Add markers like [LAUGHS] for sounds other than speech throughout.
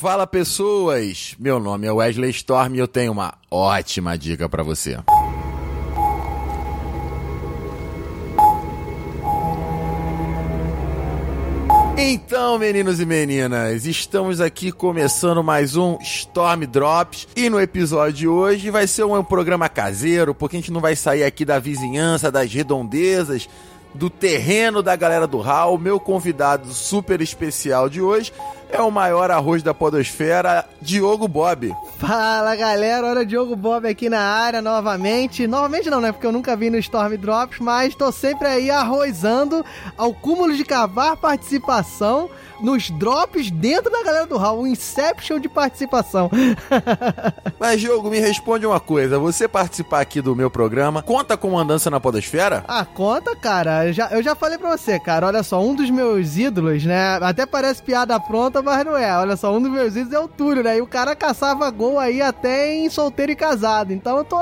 Fala pessoas, meu nome é Wesley Storm e eu tenho uma ótima dica para você. Então, meninos e meninas, estamos aqui começando mais um Storm Drops e no episódio de hoje vai ser um programa caseiro, porque a gente não vai sair aqui da vizinhança, das redondezas, do terreno da galera do HAL. Meu convidado super especial de hoje é o maior arroz da podosfera, Diogo Bob. Fala galera, olha o Diogo Bob aqui na área novamente. Novamente não, né? Porque eu nunca vi no Storm Drops, mas tô sempre aí arrozando ao cúmulo de cavar participação nos drops dentro da galera do Hall, um Inception de participação. [LAUGHS] Mas, Diogo, me responde uma coisa: você participar aqui do meu programa conta com andança na Podosfera? Ah, conta, cara. Eu já, eu já falei pra você, cara. Olha só, um dos meus ídolos, né? Até parece piada pronta, mas não é. Olha só, um dos meus ídolos é o Túlio, né? E o cara caçava gol aí até em solteiro e casado. Então eu tô,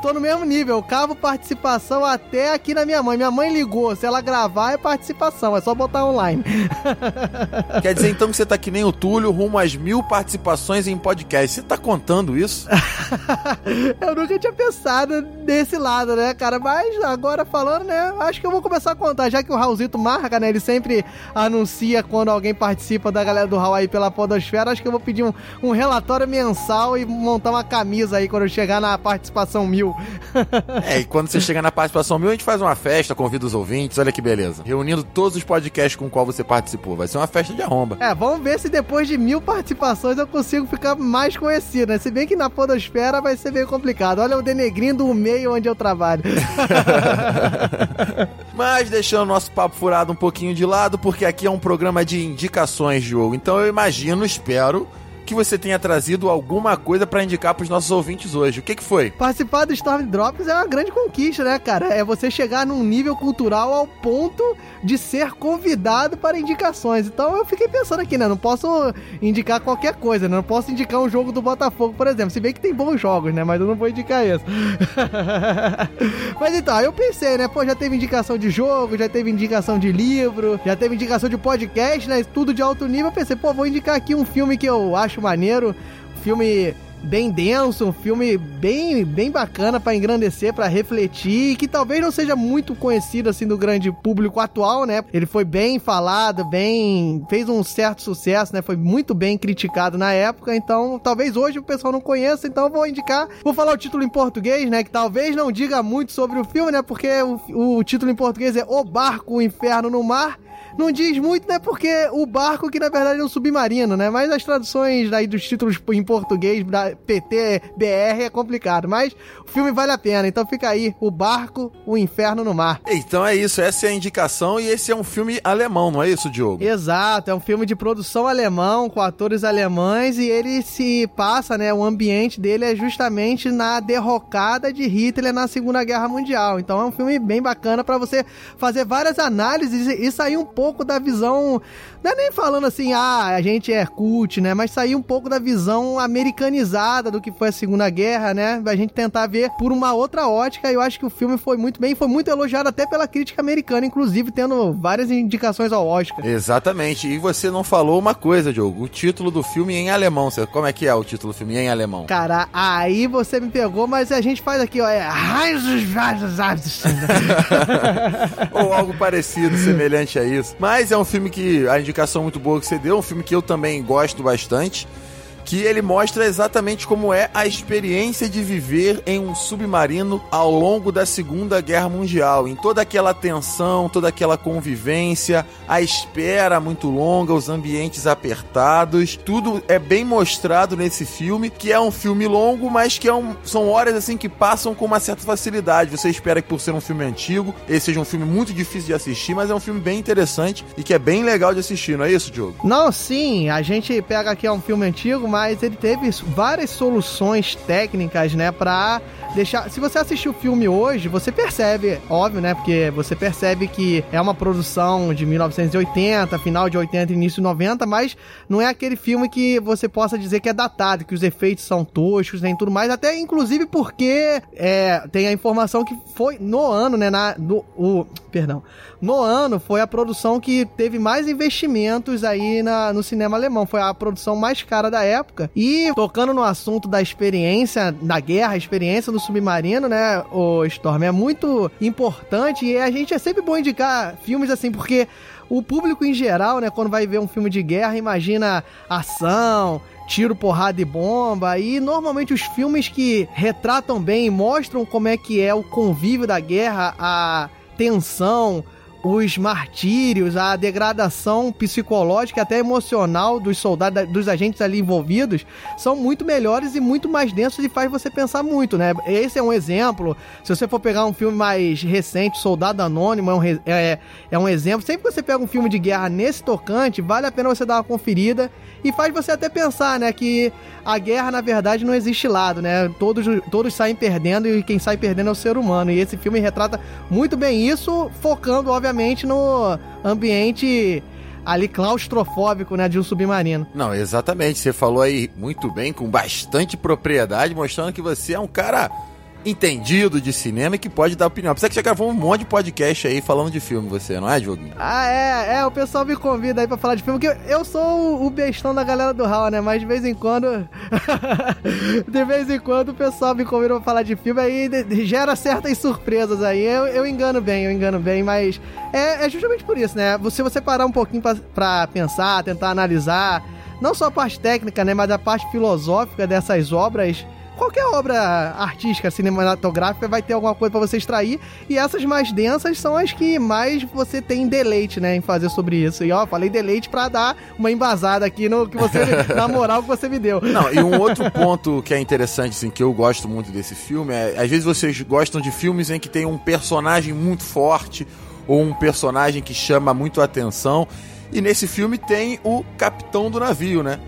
tô no mesmo nível. Eu cavo participação até aqui na minha mãe. Minha mãe ligou. Se ela gravar, é participação. É só botar online. [LAUGHS] Quer dizer então que você tá que nem o Túlio, rumo às mil participações em podcast. Você tá contando isso? [LAUGHS] eu nunca tinha pensado desse lado, né, cara? Mas agora falando, né? Acho que eu vou começar a contar. Já que o Raulzito marca, né? Ele sempre anuncia quando alguém participa da galera do Hawaii pela Podosfera. Acho que eu vou pedir um, um relatório mensal e montar uma camisa aí quando eu chegar na participação mil. [LAUGHS] é, e quando você chegar na participação mil, a gente faz uma festa, convida os ouvintes. Olha que beleza. Reunindo todos os podcasts com o qual você participou. Vai ser uma festa de arromba. É, vamos ver se depois de mil participações eu consigo ficar mais conhecido, né? Se bem que na Podosfera vai ser meio complicado. Olha o denegrindo o meio onde eu trabalho. [LAUGHS] Mas deixando nosso papo furado um pouquinho de lado, porque aqui é um programa de indicações jogo. Então eu imagino, espero que você tenha trazido alguma coisa para indicar para os nossos ouvintes hoje. O que, que foi? Participar do Storm Drops é uma grande conquista, né, cara? É você chegar num nível cultural ao ponto de ser convidado para indicações. Então eu fiquei pensando aqui, né? Não posso indicar qualquer coisa, né? Não posso indicar um jogo do Botafogo, por exemplo. Se bem que tem bons jogos, né? Mas eu não vou indicar isso. [LAUGHS] Mas então, eu pensei, né? Pô, já teve indicação de jogo, já teve indicação de livro, já teve indicação de podcast, né? Tudo de alto nível. Eu pensei, pô, vou indicar aqui um filme que eu acho maneiro. Filme bem denso, um filme bem, bem bacana para engrandecer, para refletir, que talvez não seja muito conhecido assim do grande público atual, né? Ele foi bem falado, bem, fez um certo sucesso, né? Foi muito bem criticado na época, então talvez hoje o pessoal não conheça, então vou indicar, vou falar o título em português, né? Que talvez não diga muito sobre o filme, né? Porque o, o título em português é O Barco, o Inferno no Mar não diz muito, né? Porque o barco que na verdade é um submarino, né? Mas as traduções aí dos títulos em português da PT, BR é complicado. Mas o filme vale a pena. Então fica aí, o barco, o inferno no mar. Então é isso, essa é a indicação e esse é um filme alemão, não é isso, Diogo? Exato, é um filme de produção alemão com atores alemães e ele se passa, né? O ambiente dele é justamente na derrocada de Hitler na Segunda Guerra Mundial. Então é um filme bem bacana para você fazer várias análises e sair um pouco pouco da visão. Não é nem falando assim, ah, a gente é cult, né? Mas sair um pouco da visão americanizada do que foi a Segunda Guerra, né? A gente tentar ver por uma outra ótica. E eu acho que o filme foi muito bem, foi muito elogiado até pela crítica americana, inclusive tendo várias indicações ao Oscar. Exatamente. E você não falou uma coisa, Diogo. O título do filme em alemão. Como é que é o título do filme em alemão? Cara, aí você me pegou, mas a gente faz aqui, ó. É... [LAUGHS] Ou algo parecido, semelhante a isso. Mas é um filme que a indicação muito boa que você deu, um filme que eu também gosto bastante que ele mostra exatamente como é a experiência de viver em um submarino ao longo da Segunda Guerra Mundial, em toda aquela tensão, toda aquela convivência, a espera muito longa, os ambientes apertados, tudo é bem mostrado nesse filme, que é um filme longo, mas que é um, são horas assim que passam com uma certa facilidade. Você espera que por ser um filme antigo, esse seja um filme muito difícil de assistir, mas é um filme bem interessante e que é bem legal de assistir, não é isso, Diogo? Não, sim, a gente pega aqui é um filme antigo, mas ele teve várias soluções técnicas, né, pra deixar. Se você assistir o filme hoje, você percebe, óbvio, né, porque você percebe que é uma produção de 1980, final de 80, início de 90, mas não é aquele filme que você possa dizer que é datado, que os efeitos são toscos, nem tudo mais, até inclusive porque é, tem a informação que foi no ano, né, na, do, o perdão. No ano foi a produção que teve mais investimentos aí na, no cinema alemão. Foi a produção mais cara da época. E tocando no assunto da experiência da guerra, a experiência do submarino, né, o Storm, é muito importante e a gente é sempre bom indicar filmes assim, porque o público em geral, né, quando vai ver um filme de guerra, imagina ação, tiro, porrada e bomba. E normalmente os filmes que retratam bem mostram como é que é o convívio da guerra, a tensão, os martírios, a degradação psicológica até emocional dos soldados, dos agentes ali envolvidos, são muito melhores e muito mais densos e faz você pensar muito, né? Esse é um exemplo. Se você for pegar um filme mais recente, Soldado Anônimo, é um, é, é um exemplo. Sempre que você pega um filme de guerra nesse tocante, vale a pena você dar uma conferida e faz você até pensar, né, que a guerra na verdade não existe lado, né? Todos, todos saem perdendo e quem sai perdendo é o ser humano. E esse filme retrata muito bem isso, focando obviamente no ambiente ali claustrofóbico, né, de um submarino. Não, exatamente. Você falou aí muito bem, com bastante propriedade, mostrando que você é um cara entendido de cinema e que pode dar opinião. Apesar que já gravou um monte de podcast aí falando de filme, você, não é, Dioguinho? Ah, é, é, o pessoal me convida aí pra falar de filme, porque eu sou o bestão da galera do Hall, né? Mas de vez em quando. [LAUGHS] de vez em quando o pessoal me convida pra falar de filme, aí gera certas surpresas aí. Eu, eu engano bem, eu engano bem, mas é, é justamente por isso, né? Se você parar um pouquinho pra, pra pensar, tentar analisar, não só a parte técnica, né? Mas a parte filosófica dessas obras qualquer obra artística, cinematográfica, vai ter alguma coisa para você extrair. E essas mais densas são as que mais você tem deleite, né, em fazer sobre isso. E ó, falei deleite para dar uma embasada aqui no que você, [LAUGHS] na moral que você me deu. Não, e um outro ponto que é interessante, assim, que eu gosto muito desse filme é, às vezes vocês gostam de filmes em que tem um personagem muito forte ou um personagem que chama muito a atenção. E nesse filme tem o capitão do navio, né?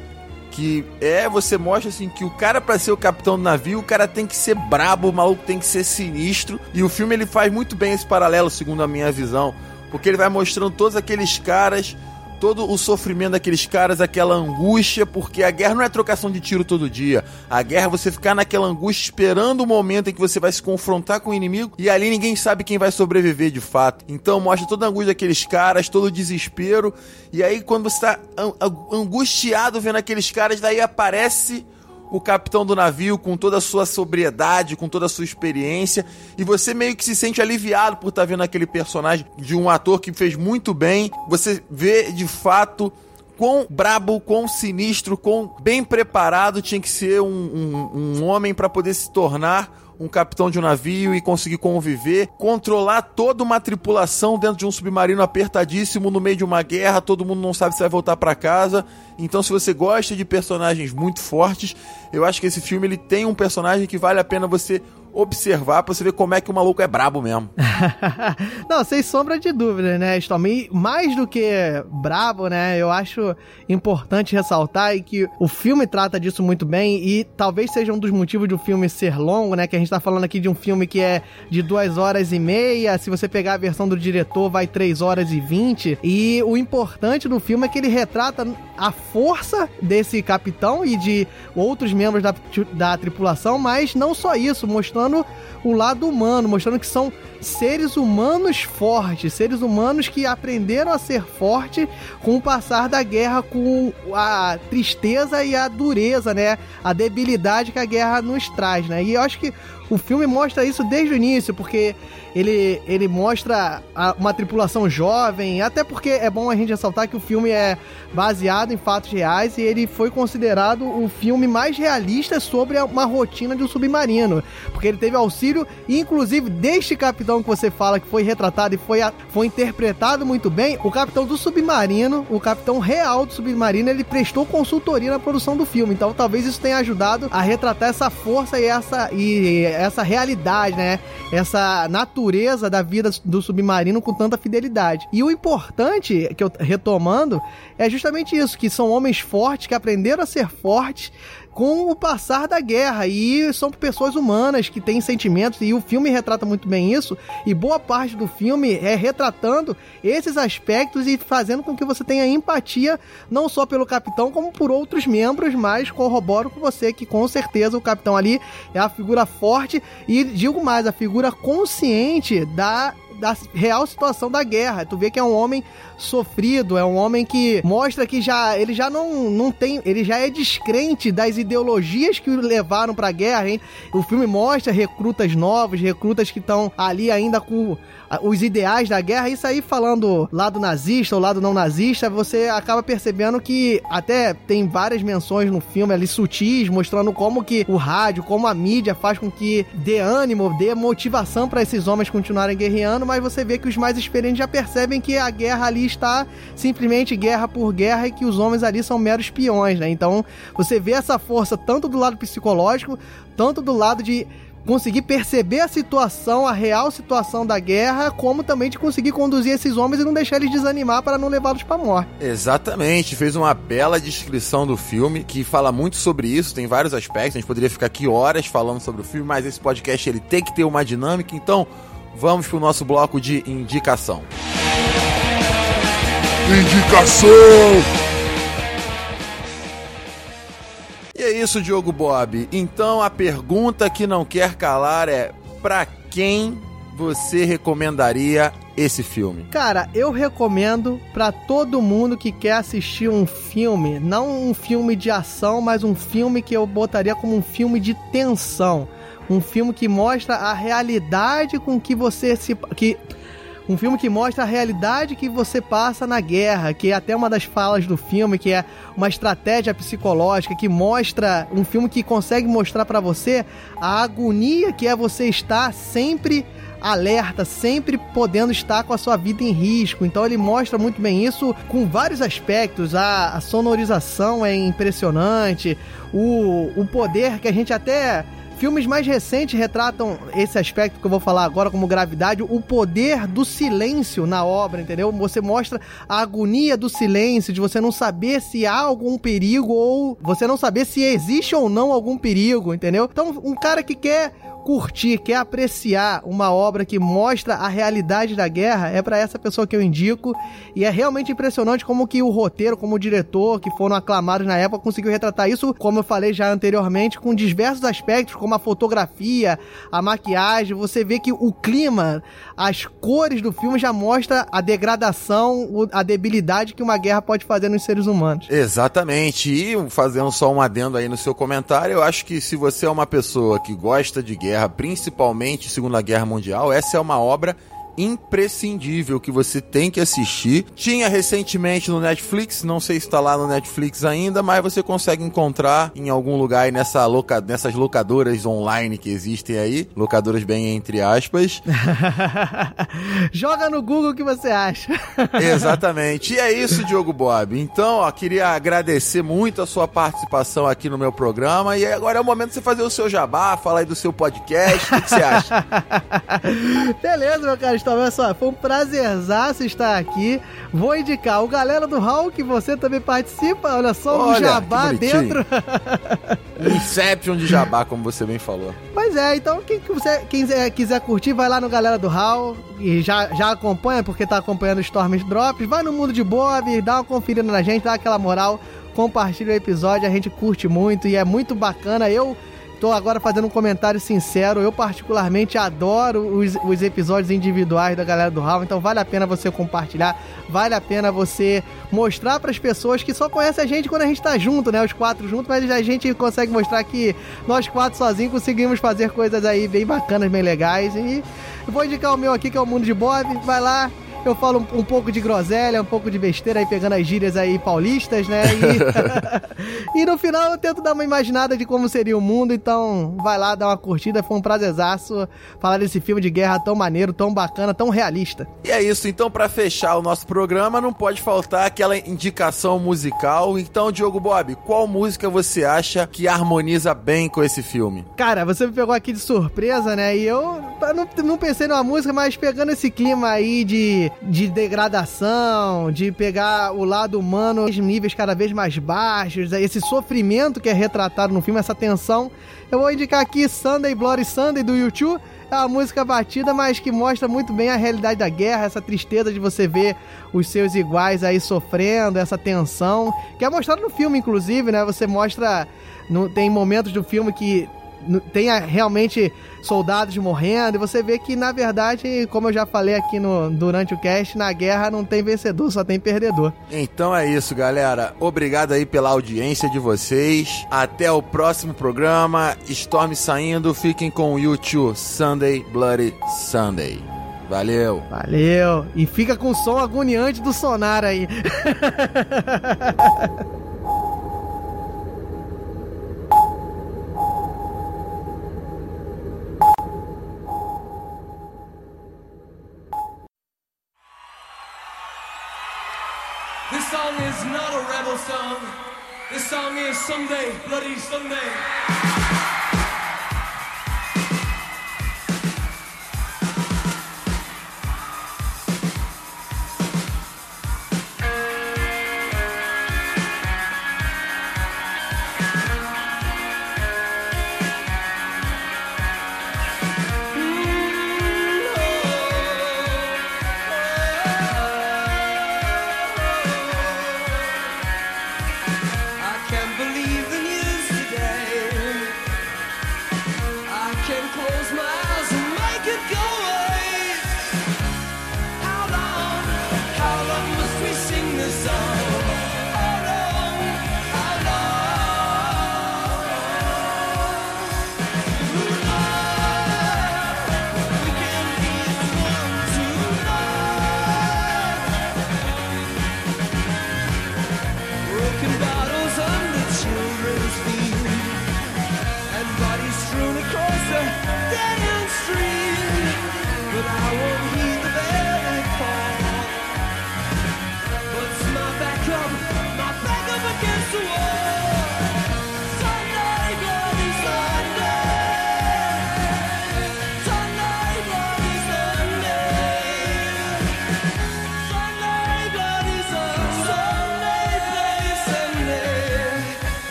Que é, você mostra assim que o cara para ser o capitão do navio, o cara tem que ser brabo, o maluco tem que ser sinistro. E o filme ele faz muito bem esse paralelo, segundo a minha visão, porque ele vai mostrando todos aqueles caras todo o sofrimento daqueles caras, aquela angústia, porque a guerra não é trocação de tiro todo dia. A guerra é você ficar naquela angústia esperando o momento em que você vai se confrontar com o inimigo e ali ninguém sabe quem vai sobreviver de fato. Então mostra toda a angústia daqueles caras, todo o desespero. E aí quando você está angustiado vendo aqueles caras, daí aparece o capitão do navio com toda a sua sobriedade, com toda a sua experiência, e você meio que se sente aliviado por estar tá vendo aquele personagem de um ator que fez muito bem. Você vê de fato quão brabo, quão sinistro, quão bem preparado tinha que ser um, um, um homem para poder se tornar um capitão de um navio e conseguir conviver, controlar toda uma tripulação dentro de um submarino apertadíssimo no meio de uma guerra, todo mundo não sabe se vai voltar para casa. Então, se você gosta de personagens muito fortes, eu acho que esse filme ele tem um personagem que vale a pena você observar pra você ver como é que o maluco é brabo mesmo. [LAUGHS] Não, sem sombra de dúvida, né, Storm? Mais do que brabo, né, eu acho importante ressaltar que o filme trata disso muito bem e talvez seja um dos motivos do filme ser longo, né, que a gente tá falando aqui de um filme que é de duas horas e meia, se você pegar a versão do diretor vai três horas e vinte, e o importante do filme é que ele retrata a força desse capitão e de outros membros da, da tripulação, mas não só isso, mostrando mostrando o lado humano, mostrando que são seres humanos fortes, seres humanos que aprenderam a ser fortes com o passar da guerra, com a tristeza e a dureza, né? A debilidade que a guerra nos traz, né? E eu acho que o filme mostra isso desde o início, porque ele, ele mostra a, uma tripulação jovem, até porque é bom a gente ressaltar que o filme é baseado em fatos reais e ele foi considerado o filme mais realista sobre uma rotina de um submarino, porque ele teve auxílio, inclusive deste capitão que você fala que foi retratado e foi, foi interpretado muito bem, o capitão do submarino, o capitão real do submarino, ele prestou consultoria na produção do filme, então talvez isso tenha ajudado a retratar essa força e essa, e essa realidade, né? Essa natureza da vida do submarino com tanta fidelidade. E o importante, que eu retomando, é justamente isso, que são homens fortes que aprenderam a ser fortes com o passar da guerra. E são pessoas humanas que têm sentimentos, e o filme retrata muito bem isso. E boa parte do filme é retratando esses aspectos e fazendo com que você tenha empatia, não só pelo capitão, como por outros membros, mas corroboro com você que com certeza o capitão ali é a figura forte e digo mais, a figura consciente da da real situação da guerra. Tu vê que é um homem sofrido, é um homem que mostra que já ele já não, não tem, ele já é descrente das ideologias que o levaram pra guerra, hein? O filme mostra recrutas novos, recrutas que estão ali ainda com os ideais da guerra, isso aí falando lado nazista ou lado não nazista, você acaba percebendo que até tem várias menções no filme ali sutis, mostrando como que o rádio, como a mídia faz com que dê ânimo, dê motivação para esses homens continuarem guerreando, mas você vê que os mais experientes já percebem que a guerra ali está simplesmente guerra por guerra e que os homens ali são meros peões, né? Então, você vê essa força tanto do lado psicológico, tanto do lado de conseguir perceber a situação, a real situação da guerra, como também de conseguir conduzir esses homens e não deixar eles desanimar para não levá-los para morte. Exatamente, fez uma bela descrição do filme que fala muito sobre isso, tem vários aspectos, a gente poderia ficar aqui horas falando sobre o filme, mas esse podcast ele tem que ter uma dinâmica, então vamos pro nosso bloco de indicação. Indicação! E é isso, Diogo Bob. Então a pergunta que não quer calar é: para quem você recomendaria esse filme? Cara, eu recomendo para todo mundo que quer assistir um filme, não um filme de ação, mas um filme que eu botaria como um filme de tensão. Um filme que mostra a realidade com que você se. que um filme que mostra a realidade que você passa na guerra, que é até uma das falas do filme, que é uma estratégia psicológica, que mostra um filme que consegue mostrar para você a agonia que é você estar sempre alerta, sempre podendo estar com a sua vida em risco. Então ele mostra muito bem isso com vários aspectos. A, a sonorização é impressionante, o, o poder que a gente até Filmes mais recentes retratam esse aspecto que eu vou falar agora como gravidade, o poder do silêncio na obra, entendeu? Você mostra a agonia do silêncio, de você não saber se há algum perigo ou você não saber se existe ou não algum perigo, entendeu? Então, um cara que quer curtir, quer apreciar uma obra que mostra a realidade da guerra, é para essa pessoa que eu indico. E é realmente impressionante como que o roteiro, como o diretor, que foram aclamados na época, conseguiu retratar isso, como eu falei já anteriormente, com diversos aspectos, como a fotografia, a maquiagem. Você vê que o clima, as cores do filme já mostra a degradação, a debilidade que uma guerra pode fazer nos seres humanos. Exatamente. E fazendo só um adendo aí no seu comentário, eu acho que se você é uma pessoa que gosta de guerra, Guerra, principalmente Segunda Guerra Mundial, essa é uma obra imprescindível que você tem que assistir. Tinha recentemente no Netflix, não sei se está lá no Netflix ainda, mas você consegue encontrar em algum lugar nessa loca, nessas locadoras online que existem aí, locadoras bem entre aspas. [LAUGHS] Joga no Google o que você acha. [LAUGHS] Exatamente. E é isso, Diogo Bob. Então, ó, queria agradecer muito a sua participação aqui no meu programa e agora é o momento de você fazer o seu jabá, falar aí do seu podcast. O que, que você acha? [LAUGHS] Beleza, meu cara então, olha só, foi um prazerzaço estar aqui. Vou indicar o galera do que você também participa. Olha só, um jabá dentro. [LAUGHS] Inception de jabá, como você bem falou. Pois é, então quem, quem quiser curtir, vai lá no galera do Hall e já, já acompanha, porque tá acompanhando Storm Drops. Vai no Mundo de Bob, dá uma conferida na gente, dá aquela moral, compartilha o episódio, a gente curte muito e é muito bacana. Eu Tô agora fazendo um comentário sincero. Eu, particularmente, adoro os, os episódios individuais da galera do Raul. Então, vale a pena você compartilhar. Vale a pena você mostrar para as pessoas que só conhecem a gente quando a gente tá junto, né? Os quatro juntos, mas a gente consegue mostrar que nós quatro sozinhos conseguimos fazer coisas aí bem bacanas, bem legais. E vou indicar o meu aqui, que é o Mundo de Bob. Vai lá, eu falo um, um, pouco de groselha, um pouco de besteira aí, pegando as gírias aí paulistas, né? E, [LAUGHS] e no final eu tento dar uma imaginada de como seria o mundo, então vai lá, dá uma curtida, foi um prazerzaço falar desse filme de guerra tão maneiro, tão bacana, tão realista. E é isso, então para fechar o nosso programa, não pode faltar aquela indicação musical. Então, Diogo Bob, qual música você acha que harmoniza bem com esse filme? Cara, você me pegou aqui de surpresa, né? E eu não, não pensei numa música, mas pegando esse clima aí de de degradação, de pegar o lado humano em níveis cada vez mais baixos, esse sofrimento que é retratado no filme, essa tensão. Eu vou indicar aqui Sunday Bloody Sunday do YouTube. É uma música batida, mas que mostra muito bem a realidade da guerra, essa tristeza de você ver os seus iguais aí sofrendo, essa tensão, que é mostrado no filme, inclusive, né? Você mostra. No, tem momentos do filme que tenha realmente soldados morrendo, e você vê que, na verdade, como eu já falei aqui no, durante o cast, na guerra não tem vencedor, só tem perdedor. Então é isso, galera. Obrigado aí pela audiência de vocês. Até o próximo programa. Storm saindo. Fiquem com o YouTube Sunday Bloody Sunday. Valeu. Valeu. E fica com o som agoniante do sonar aí. [LAUGHS] song. This song is Sunday, Bloody Sunday.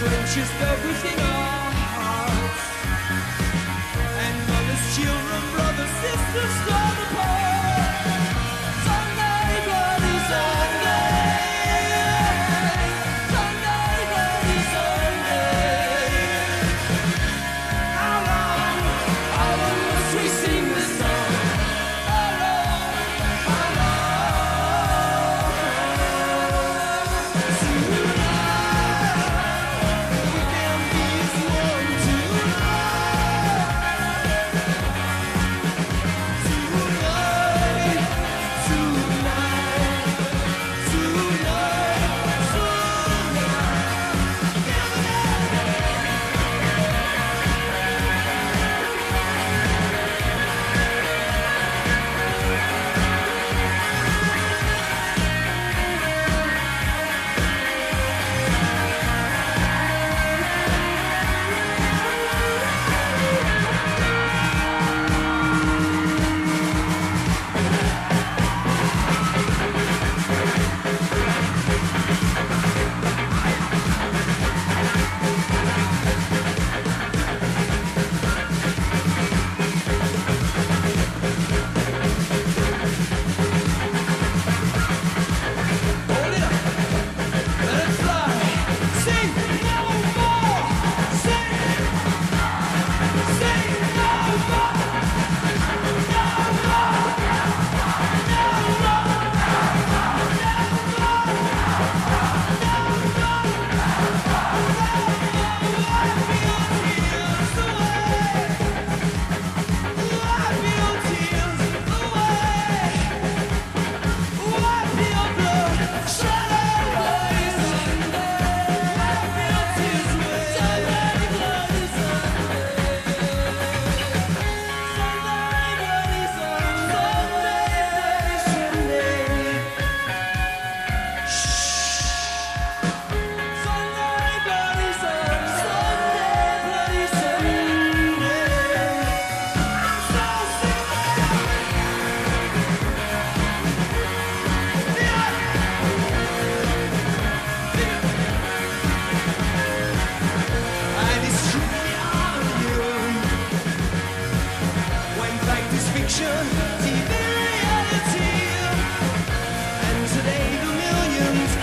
children just everything else. And mothers, children, brothers, sisters.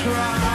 cry.